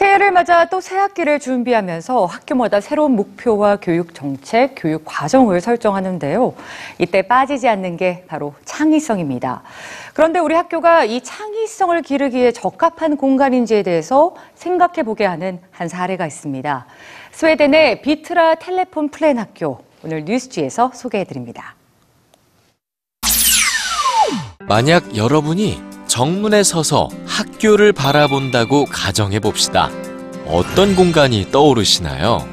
새해를 맞아 또 새 학기를 준비하면서 학교마다 새로운 목표와 교육 정책, 교육 과정을 설정하는데요. 이때 빠지지 않는 게 바로 창의성입니다. 그런데 우리 학교가 이 창의성을 기르기에 적합한 공간인지에 대해서 생각해 보게 하는 한 사례가 있습니다. 스웨덴의 비트라 텔레폰 플랜 학교 오늘 뉴스지에서 소개해 드립니다. 만약 여러분이 정문에 서서 학교를 바라본다고 가정해 봅시다. 어떤 공간이 떠오르시나요?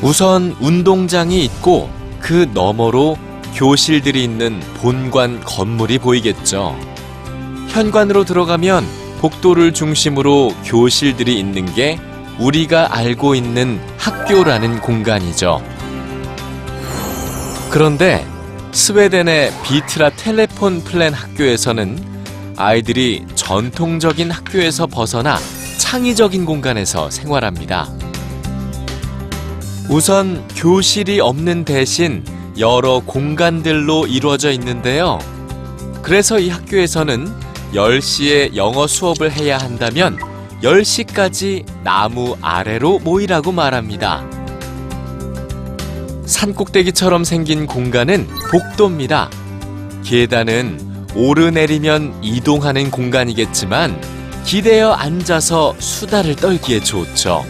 우선 운동장이 있고 그 너머로 교실들이 있는 본관 건물이 보이겠죠. 현관으로 들어가면 복도를 중심으로 교실들이 있는 게 우리가 알고 있는 학교라는 공간이죠. 그런데 스웨덴의 비트라 텔레폰 플랜 학교에서는 아이들이 전통적인 학교에서 벗어나 창의적인 공간에서 생활합니다. 우선 교실이 없는 대신 여러 공간들로 이루어져 있는데요. 그래서 이 학교에서는 10시에 영어 수업을 해야 한다면 10시까지 나무 아래로 모이라고 말합니다. 산꼭대기처럼 생긴 공간은 복도입니다. 계단은 오르내리면 이동하는 공간이겠지만 기대어 앉아서 수다를 떨기에 좋죠.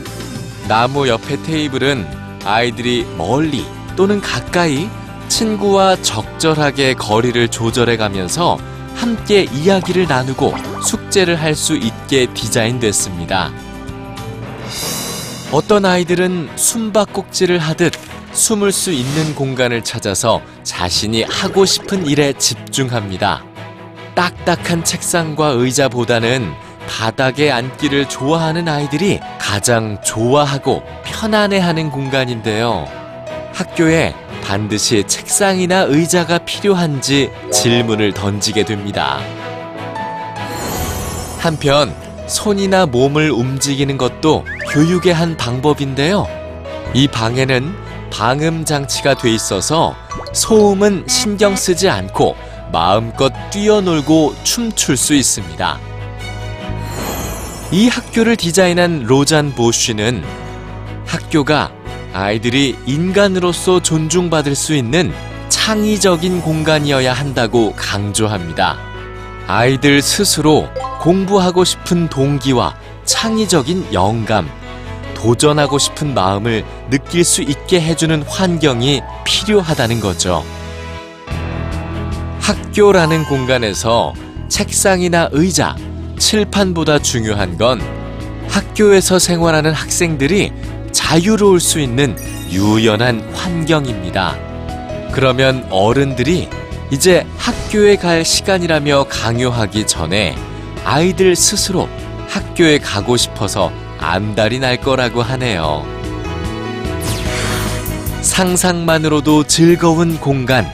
나무 옆에 테이블은 아이들이 멀리 또는 가까이 친구와 적절하게 거리를 조절해 가면서 함께 이야기를 나누고 숙제를 할 수 있게 디자인됐습니다. 어떤 아이들은 숨바꼭질을 하듯 숨을 수 있는 공간을 찾아서 자신이 하고 싶은 일에 집중합니다. 딱딱한 책상과 의자보다는 바닥에 앉기를 좋아하는 아이들이 가장 좋아하고 편안해하는 공간인데요. 학교에 반드시 책상이나 의자가 필요한지 질문을 던지게 됩니다. 한편 손이나 몸을 움직이는 것도 교육의 한 방법인데요. 이 방에는 방음 장치가 돼 있어서 소음은 신경 쓰지 않고 마음껏 뛰어놀고 춤출 수 있습니다. 이 학교를 디자인한 로잔 보쉬는 학교가 아이들이 인간으로서 존중받을 수 있는 창의적인 공간이어야 한다고 강조합니다. 아이들 스스로 공부하고 싶은 동기와 창의적인 영감, 도전하고 싶은 마음을 느낄 수 있게 해주는 환경이 필요하다는 거죠. 학교라는 공간에서 책상이나 의자, 칠판보다 중요한 건 학교에서 생활하는 학생들이 자유로울 수 있는 유연한 환경입니다. 그러면 어른들이 이제 학교에 갈 시간이라며 강요하기 전에 아이들 스스로 학교에 가고 싶어서 안달이 날 거라고 하네요. 상상만으로도 즐거운 공간.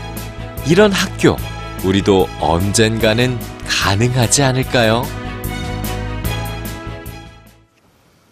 이런 학교, 우리도 언젠가는 가능하지 않을까요?